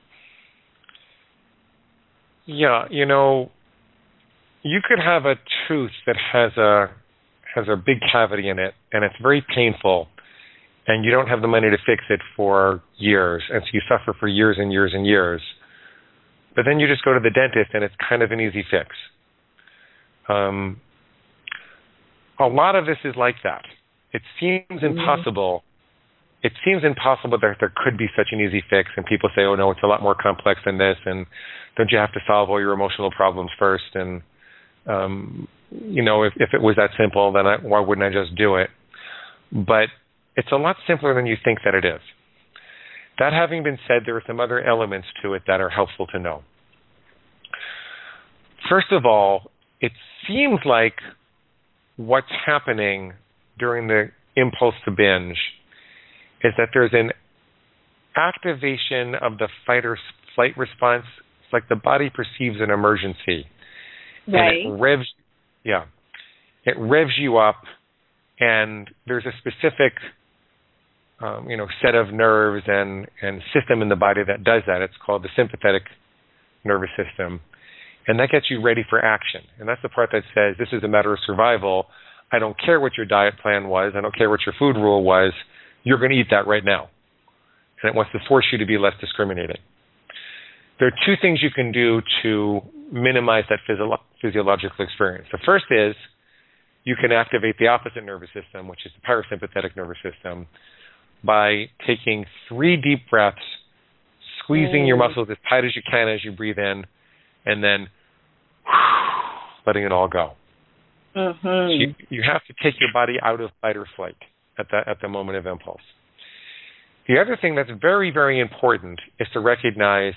Speaker 2: yeah, you know, you could have a tooth that has a has a big cavity in it and it's very painful and you don't have the money to fix it for years and so you suffer for years and years and years. But then you just go to the dentist and it's kind of an easy fix. Um, a lot of this is like that. It seems mm-hmm. impossible. It seems impossible that there could be such an easy fix, and people say, "Oh no, it's a lot more complex than this." And don't you have to solve all your emotional problems first? And um, you know, if, if it was that simple, then I, why wouldn't I just do it? But it's a lot simpler than you think that it is. That having been said, there are some other elements to it that are helpful to know. First of all, it seems like what's happening during the impulse to binge is that there's an activation of the fight or flight response. It's like the body perceives an emergency.
Speaker 1: Right.
Speaker 2: And it revs yeah. It revs you up and there's a specific um, you know, set of nerves and, and system in the body that does that. It's called the sympathetic nervous system and that gets you ready for action. And that's the part that says this is a matter of survival. I don't care what your diet plan was. I don't care what your food rule was. You're going to eat that right now. And it wants to force you to be less discriminating. There are two things you can do to minimize that physio- physiological experience. The first is you can activate the opposite nervous system, which is the parasympathetic nervous system, by taking three deep breaths, squeezing mm. your muscles as tight as you can as you breathe in, and then letting it all go.
Speaker 1: Mm-hmm. So
Speaker 2: you, you have to take your body out of fight or flight at the at the moment of impulse. The other thing that's very very important is to recognize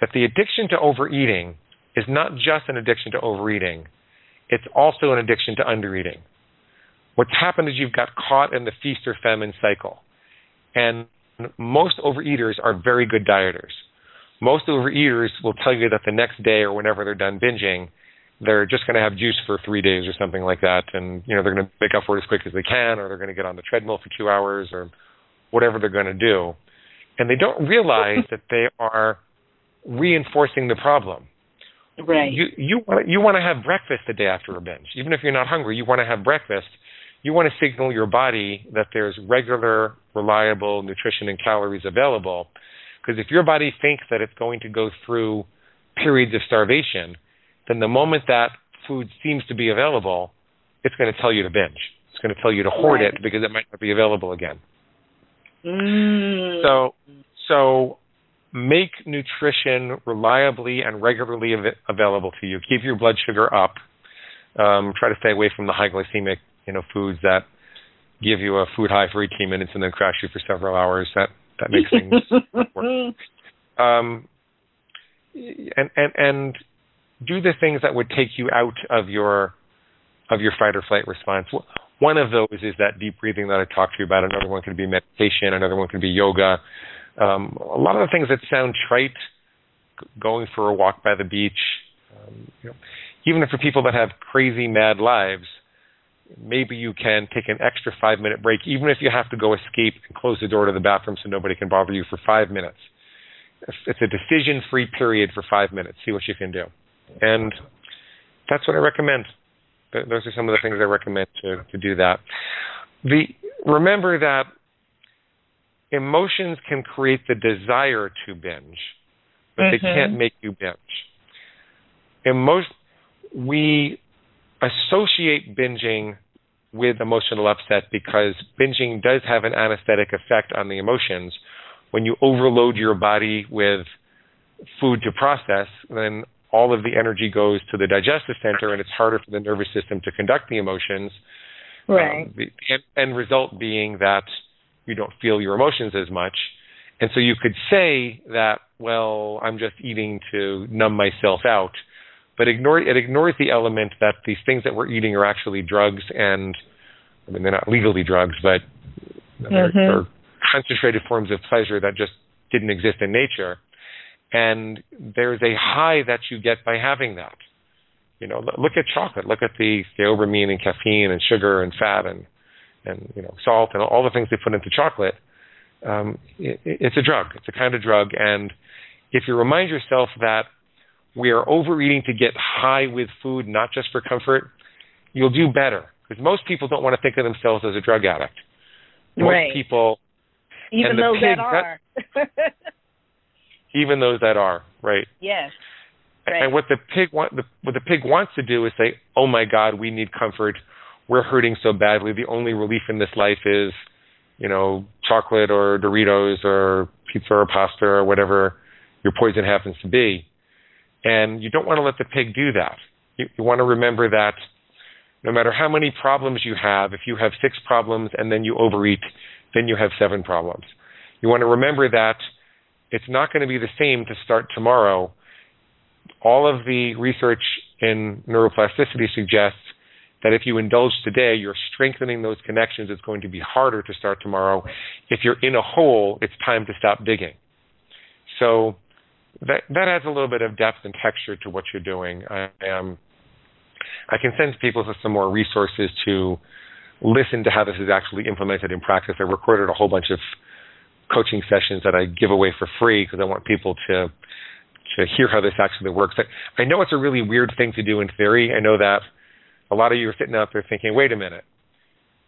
Speaker 2: that the addiction to overeating is not just an addiction to overeating; it's also an addiction to undereating. What's happened is you've got caught in the feast or famine cycle, and most overeaters are very good dieters. Most overeaters will tell you that the next day or whenever they're done binging, they're just going to have juice for three days or something like that, and you know they're going to make up for it as quick as they can, or they're going to get on the treadmill for two hours, or whatever they're going to do, and they don't realize that they are reinforcing the problem.
Speaker 1: Right.
Speaker 2: You you want you want to have breakfast the day after a binge, even if you're not hungry. You want to have breakfast. You want to signal your body that there's regular, reliable nutrition and calories available because if your body thinks that it's going to go through periods of starvation, then the moment that food seems to be available, it's going to tell you to binge. It's going to tell you to hoard right. it because it might not be available again.
Speaker 1: Mm.
Speaker 2: So, so make nutrition reliably and regularly av- available to you. Keep your blood sugar up. Um, try to stay away from the high glycemic, you know, foods that give you a food high for 18 minutes and then crash you for several hours. That that makes things work. Um, and and and do the things that would take you out of your of your fight or flight response. One of those is that deep breathing that I talked to you about. Another one could be meditation. Another one could be yoga. Um, a lot of the things that sound trite, going for a walk by the beach, um, you know, even for people that have crazy mad lives, maybe you can take an extra five minute break, even if you have to go escape and close the door to the bathroom so nobody can bother you for five minutes. It's a decision free period for five minutes. See what you can do. And that's what I recommend. Those are some of the things I recommend to, to do that. The, remember that emotions can create the desire to binge, but mm-hmm. they can't make you binge. In most, we associate binging with emotional upset because binging does have an anesthetic effect on the emotions. When you overload your body with food to process, then all of the energy goes to the digestive center and it's harder for the nervous system to conduct the emotions.
Speaker 1: Right.
Speaker 2: Um, the end, end result being that you don't feel your emotions as much. And so you could say that, well, I'm just eating to numb myself out but ignore it ignores the element that these things that we're eating are actually drugs and I mean they're not legally drugs, but they're,
Speaker 1: mm-hmm.
Speaker 2: they're concentrated forms of pleasure that just didn't exist in nature. And there's a high that you get by having that. You know, look at chocolate. Look at the theobromine and caffeine and sugar and fat and and you know salt and all the things they put into chocolate. Um, it, it's a drug. It's a kind of drug. And if you remind yourself that we are overeating to get high with food, not just for comfort, you'll do better. Because most people don't want to think of themselves as a drug addict. Most
Speaker 1: right.
Speaker 2: people,
Speaker 1: even those
Speaker 2: pig,
Speaker 1: that are,
Speaker 2: that, even those that are, right?
Speaker 1: Yes. Right.
Speaker 2: And what the pig want, the, what the pig wants to do is say, "Oh my God, we need comfort. We're hurting so badly. The only relief in this life is, you know, chocolate or Doritos or pizza or pasta or whatever your poison happens to be." And you don't want to let the pig do that. You, you want to remember that no matter how many problems you have, if you have six problems and then you overeat, then you have seven problems. You want to remember that it's not going to be the same to start tomorrow. All of the research in neuroplasticity suggests that if you indulge today, you're strengthening those connections. It's going to be harder to start tomorrow. If you're in a hole, it's time to stop digging. So that that adds a little bit of depth and texture to what you're doing. I am um, I can send people to some more resources to listen to how this is actually implemented in practice. I recorded a whole bunch of coaching sessions that I give away for free because I want people to to hear how this actually works. I, I know it's a really weird thing to do in theory. I know that a lot of you are sitting out there thinking, "Wait a minute,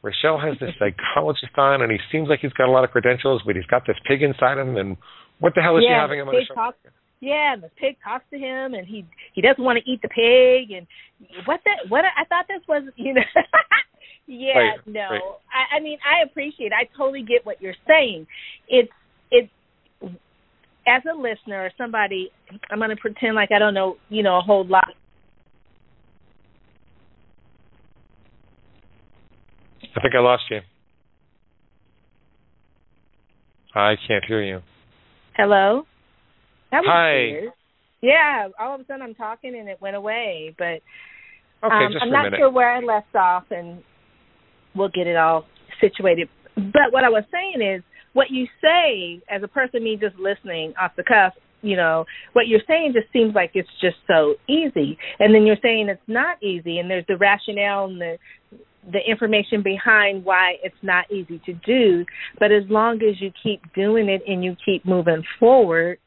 Speaker 2: Rochelle has this psychologist on, and he seems like he's got a lot of credentials, but he's got this pig inside him, and what the hell is
Speaker 1: yeah,
Speaker 2: she having him on the show?"
Speaker 1: Talks, yeah, and the pig talks to him, and he he doesn't want to eat the pig, and what that what I thought this was, you know. yeah,
Speaker 2: right,
Speaker 1: no,
Speaker 2: right.
Speaker 1: I, I mean I appreciate. I totally get what you're saying. It's it's as a listener or somebody, I'm going to pretend like I don't know, you know, a whole lot.
Speaker 2: I think I lost you. I can't hear you.
Speaker 1: Hello. That was
Speaker 2: Hi.
Speaker 1: weird. Yeah, all of a sudden I'm talking and it went away, but
Speaker 2: Okay,
Speaker 1: um, I'm not
Speaker 2: minute.
Speaker 1: sure where I left off, and we'll get it all situated. But what I was saying is, what you say as a person, me just listening off the cuff, you know, what you're saying just seems like it's just so easy, and then you're saying it's not easy, and there's the rationale and the the information behind why it's not easy to do. But as long as you keep doing it and you keep moving forward,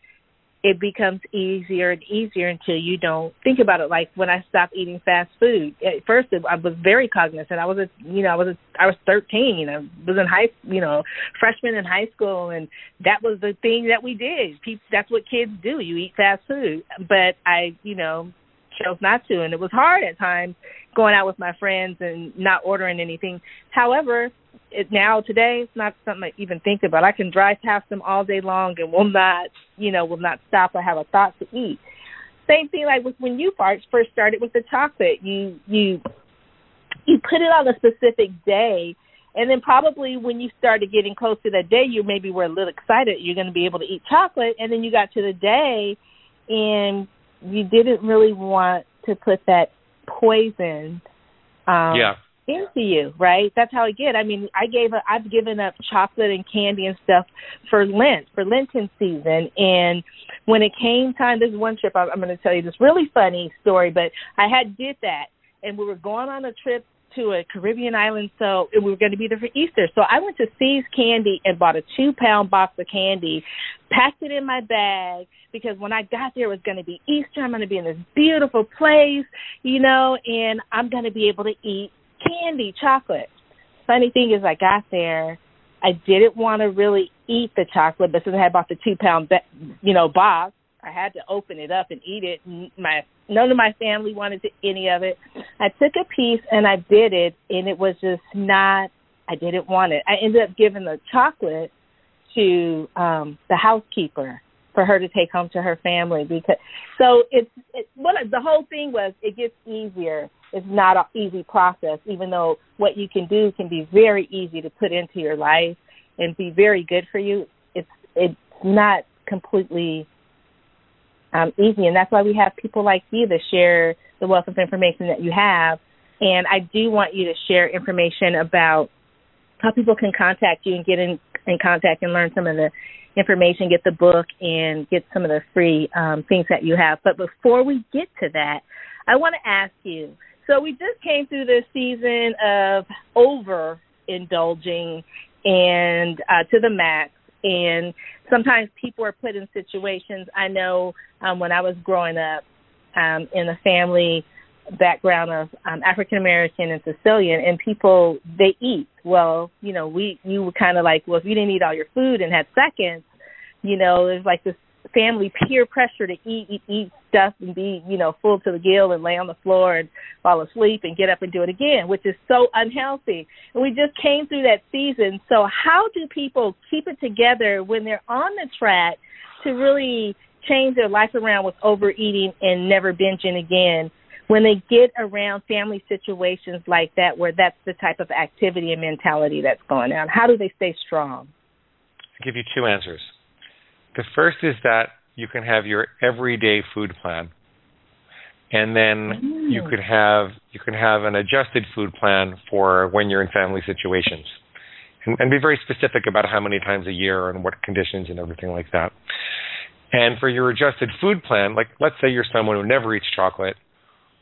Speaker 1: it becomes easier and easier until you don't think about it. Like when I stopped eating fast food, at first I was very cognizant. I was a, you know, I was a, I was 13. I was in high, you know, freshman in high school, and that was the thing that we did. People, that's what kids do. You eat fast food. But I, you know, chose not to, and it was hard at times going out with my friends and not ordering anything. However, it now today it's not something I even think about. I can drive past them all day long and will not, you know, will not stop or have a thought to eat. Same thing like with when you first started with the chocolate. You you you put it on a specific day and then probably when you started getting close to that day you maybe were a little excited you're going to be able to eat chocolate and then you got to the day and you didn't really want to put that poison um
Speaker 2: yeah.
Speaker 1: into you, right? That's how I get. I mean, I gave a, I've given up chocolate and candy and stuff for Lent, for Lenten season, and when it came time, this one trip, I'm, I'm going to tell you this really funny story, but I had did that, and we were going on a trip to a Caribbean island, so we were going to be there for Easter. So I went to See's Candy and bought a two pound box of candy, packed it in my bag because when I got there it was going to be Easter. I'm going to be in this beautiful place, you know, and I'm going to be able to eat candy, chocolate. Funny thing is, I got there. I didn't want to really eat the chocolate, but since I had bought the two pound, you know, box, I had to open it up and eat it. My none of my family wanted to, any of it. I took a piece and I did it, and it was just not. I didn't want it. I ended up giving the chocolate to um the housekeeper for her to take home to her family because so it's it, what the whole thing was it gets easier it's not an easy process even though what you can do can be very easy to put into your life and be very good for you it's it's not completely um easy and that's why we have people like you to share the wealth of information that you have and I do want you to share information about how people can contact you and get in in contact and learn some of the information, get the book, and get some of the free um, things that you have. But before we get to that, I want to ask you. So we just came through this season of over indulging and uh, to the max. And sometimes people are put in situations. I know um, when I was growing up um, in a family background of um, African American and Sicilian, and people they eat. Well, you know, we you were kind of like, well, if you didn't eat all your food and had seconds, you know, there's like this family peer pressure to eat, eat, eat stuff and be, you know, full to the gill and lay on the floor and fall asleep and get up and do it again, which is so unhealthy. And we just came through that season. So how do people keep it together when they're on the track to really change their life around with overeating and never binging again? when they get around family situations like that where that's the type of activity and mentality that's going on how do they stay strong
Speaker 2: i'll give you two answers the first is that you can have your everyday food plan and then mm. you could have you can have an adjusted food plan for when you're in family situations and, and be very specific about how many times a year and what conditions and everything like that and for your adjusted food plan like let's say you're someone who never eats chocolate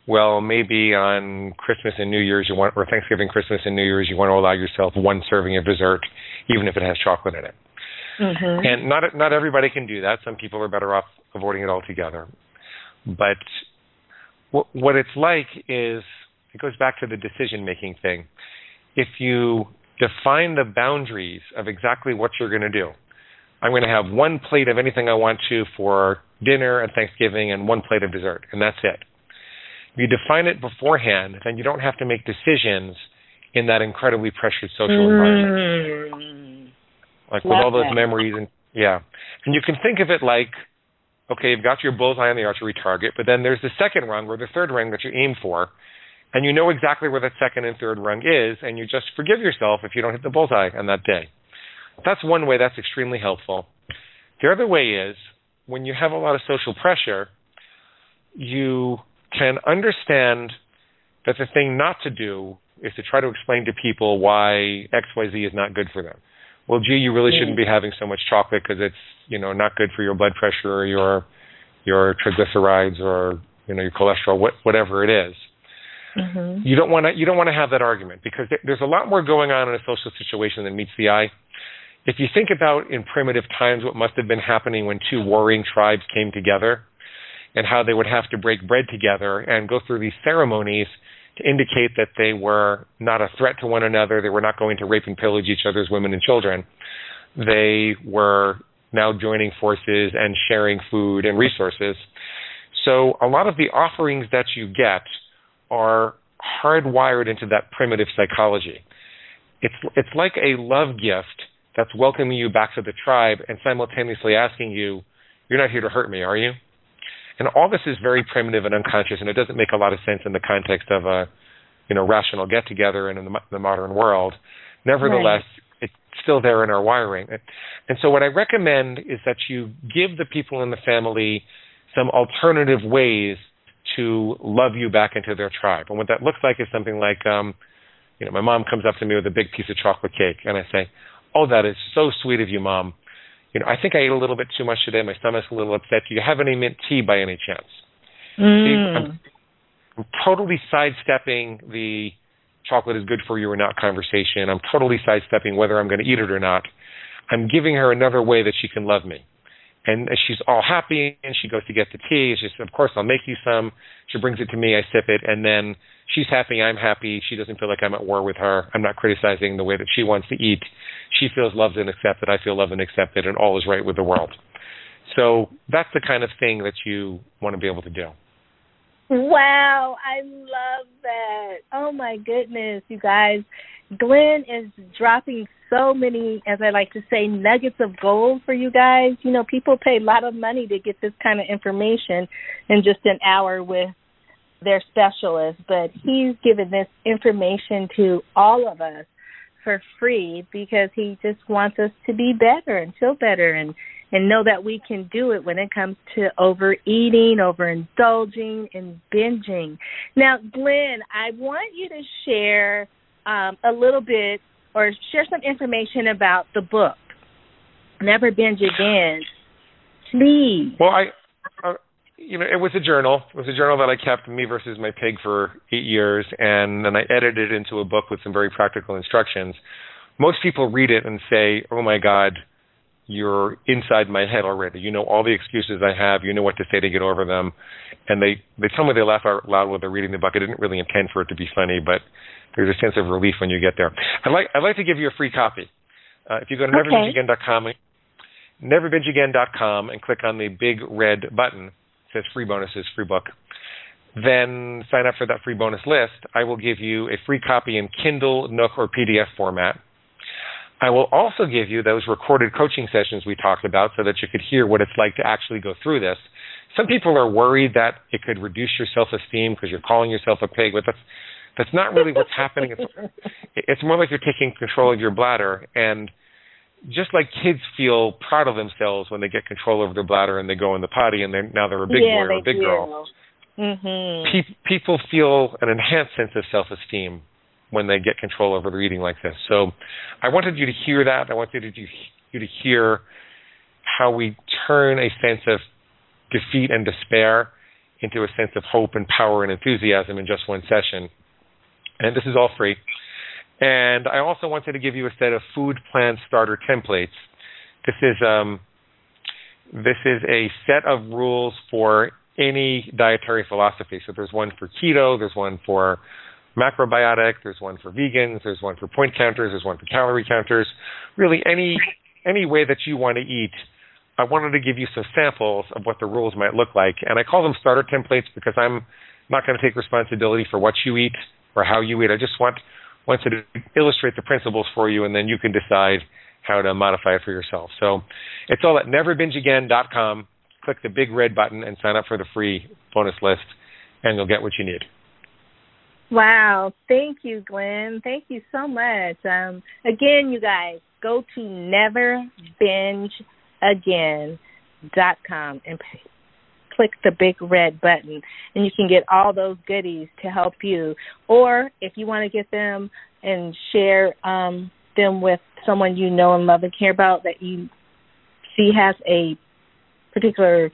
Speaker 2: well, maybe on Christmas and New Year's you want, or Thanksgiving, Christmas and New Year's, you want to allow yourself one serving of dessert, even if it has chocolate in it. Mm-hmm. And not not everybody can do that. Some people are better off avoiding it altogether. But what, what it's like is it goes back to the decision making thing. If you define the boundaries of exactly what you're going to do, I'm going to have one plate of anything I want to for dinner and Thanksgiving and one plate of dessert, and that's it if you define it beforehand, then you don't have to make decisions in that incredibly pressured social mm. environment. Like Love with all those memories and yeah. And you can think of it like okay, you've got your bullseye on the archery target, but then there's the second rung or the third rung that you aim for, and you know exactly where that second and third rung is, and you just forgive yourself if you don't hit the bullseye on that day. That's one way that's extremely helpful. The other way is when you have a lot of social pressure, you can understand that the thing not to do is to try to explain to people why XYZ is not good for them. Well, gee, you really shouldn't be having so much chocolate because it's, you know, not good for your blood pressure or your your triglycerides or, you know, your cholesterol, what, whatever it is. Mm-hmm. You don't want to you don't want to have that argument because there's a lot more going on in a social situation than meets the eye. If you think about in primitive times what must have been happening when two warring tribes came together, and how they would have to break bread together and go through these ceremonies indicate that they were not a threat to one another, they were not going to rape and pillage each other's women and children. They were now joining forces and sharing food and resources. So a lot of the offerings that you get are hardwired into that primitive psychology. It's it's like a love gift that's welcoming you back to the tribe and simultaneously asking you, "You're not here to hurt me, are you?" And all this is very primitive and unconscious, and it doesn't make a lot of sense in the context of a, you know, rational get together and in the, the modern world. Nevertheless, right. it's still there in our wiring. And so, what I recommend is that you give the people in the family some alternative ways to love you back into their tribe. And what that looks like is something like, um, you know, my mom comes up to me with a big piece of chocolate cake, and I say, "Oh, that is so sweet of you, mom you know, I think I ate a little bit too much today. My stomach's a little upset. Do you have any mint tea by any chance? Mm. See, I'm, I'm totally sidestepping the chocolate is good for you or not conversation. I'm totally sidestepping whether I'm going to eat it or not. I'm giving her another way that she can love me. And she's all happy and she goes to get the tea. She says, Of course, I'll make you some. She brings it to me. I sip it. And then she's happy. I'm happy. She doesn't feel like I'm at war with her. I'm not criticizing the way that she wants to eat. She feels loved and accepted. I feel loved and accepted. And all is right with the world. So that's the kind of thing that you want to be able to do.
Speaker 1: Wow, I love that. Oh my goodness, you guys. Glenn is dropping so many, as I like to say, nuggets of gold for you guys. You know, people pay a lot of money to get this kind of information in just an hour with their specialist, but he's given this information to all of us for free because he just wants us to be better and feel better and and know that we can do it when it comes to overeating, overindulging, and binging. Now, Glenn, I want you to share um, a little bit or share some information about the book, Never Binge Again. Please.
Speaker 2: Well, I, uh, you know, it was a journal. It was a journal that I kept, Me versus My Pig, for eight years, and then I edited it into a book with some very practical instructions. Most people read it and say, "Oh my God, you're inside my head already. You know all the excuses I have. You know what to say to get over them." And they they tell me they laugh out loud while they're reading the book. I didn't really intend for it to be funny, but there's a sense of relief when you get there. I'd like I'd like to give you a free copy. Uh, if you go to okay. neverbingeagain.com, neverbingeagain.com, and click on the big red button, it says free bonuses, free book. Then sign up for that free bonus list. I will give you a free copy in Kindle, Nook, or PDF format. I will also give you those recorded coaching sessions we talked about so that you could hear what it's like to actually go through this. Some people are worried that it could reduce your self-esteem because you're calling yourself a pig, but that's that's not really what's happening. It's, it's more like you're taking control of your bladder, and just like kids feel proud of themselves when they get control over their bladder and they go in the potty, and they're, now they're a big
Speaker 1: yeah,
Speaker 2: boy or a big
Speaker 1: do.
Speaker 2: girl.
Speaker 1: Mm-hmm.
Speaker 2: Pe- people feel an enhanced sense of self-esteem when they get control over their eating like this. So, I wanted you to hear that. I wanted you to, you to hear how we turn a sense of defeat and despair into a sense of hope and power and enthusiasm in just one session and this is all free. And I also wanted to give you a set of food plan starter templates. This is um, this is a set of rules for any dietary philosophy. So there's one for keto, there's one for macrobiotic, there's one for vegans, there's one for point counters, there's one for calorie counters. Really, any any way that you want to eat. I wanted to give you some samples of what the rules might look like, and I call them starter templates because I'm not going to take responsibility for what you eat or how you eat. I just want want to illustrate the principles for you, and then you can decide how to modify it for yourself. So it's all at neverbingeagain.com. Click the big red button and sign up for the free bonus list, and you'll get what you need.
Speaker 1: Wow. Thank you, Glenn. Thank you so much. Um, again, you guys, go to neverbingeagain.com and click the big red button and you can get all those goodies to help you. Or if you want to get them and share um, them with someone you know and love and care about that you see has a particular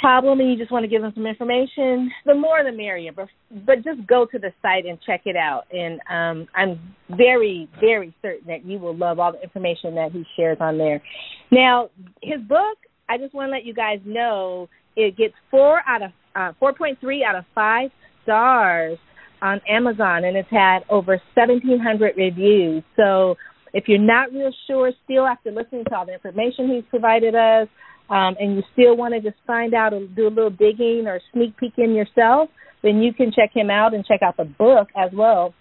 Speaker 1: problem and you just want to give them some information, the more the merrier. But but just go to the site and check it out. And um, I'm very very certain that you will love all the information that he shares on there. Now his book I just want to let you guys know it gets four out of uh, 4.3 out of five stars on Amazon, and it's had over 1,700 reviews. So if you're not real sure still after listening to all the information he's provided us, um, and you still want to just find out or do a little digging or sneak peek in yourself, then you can check him out and check out the book as well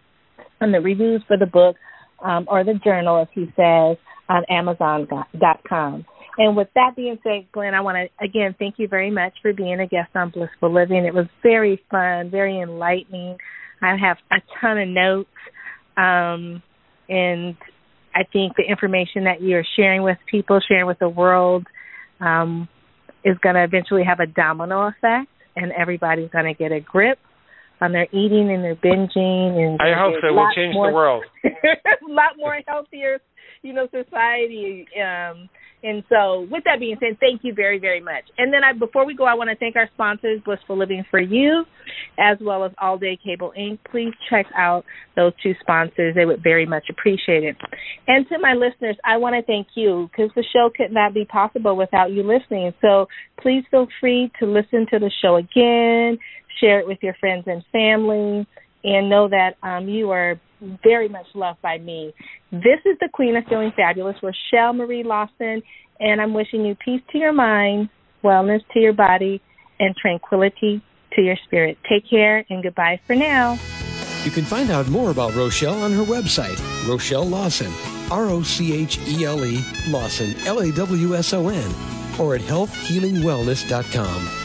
Speaker 1: and the reviews for the book um, or the journal, as he says, on Amazon.com. And with that being said, Glenn, I want to again thank you very much for being a guest on Blissful Living. It was very fun, very enlightening. I have a ton of notes, um, and I think the information that you're sharing with people, sharing with the world, um, is going to eventually have a domino effect, and everybody's going to get a grip on their eating and their binging. And
Speaker 2: I hope so. We'll change
Speaker 1: more,
Speaker 2: the world.
Speaker 1: a lot more healthier, you know, society. Um, and so, with that being said, thank you very, very much. And then, I, before we go, I want to thank our sponsors, Blissful Living for You, as well as All Day Cable Inc. Please check out those two sponsors; they would very much appreciate it. And to my listeners, I want to thank you because the show could not be possible without you listening. So, please feel free to listen to the show again, share it with your friends and family, and know that um, you are very much loved by me. This is the Queen of Feeling Fabulous, Rochelle Marie Lawson, and I'm wishing you peace to your mind, wellness to your body, and tranquility to your spirit. Take care and goodbye for now.
Speaker 3: You can find out more about Rochelle on her website, Rochelle Lawson, R O C H E L E Lawson, L A W S O N, or at healthhealingwellness.com.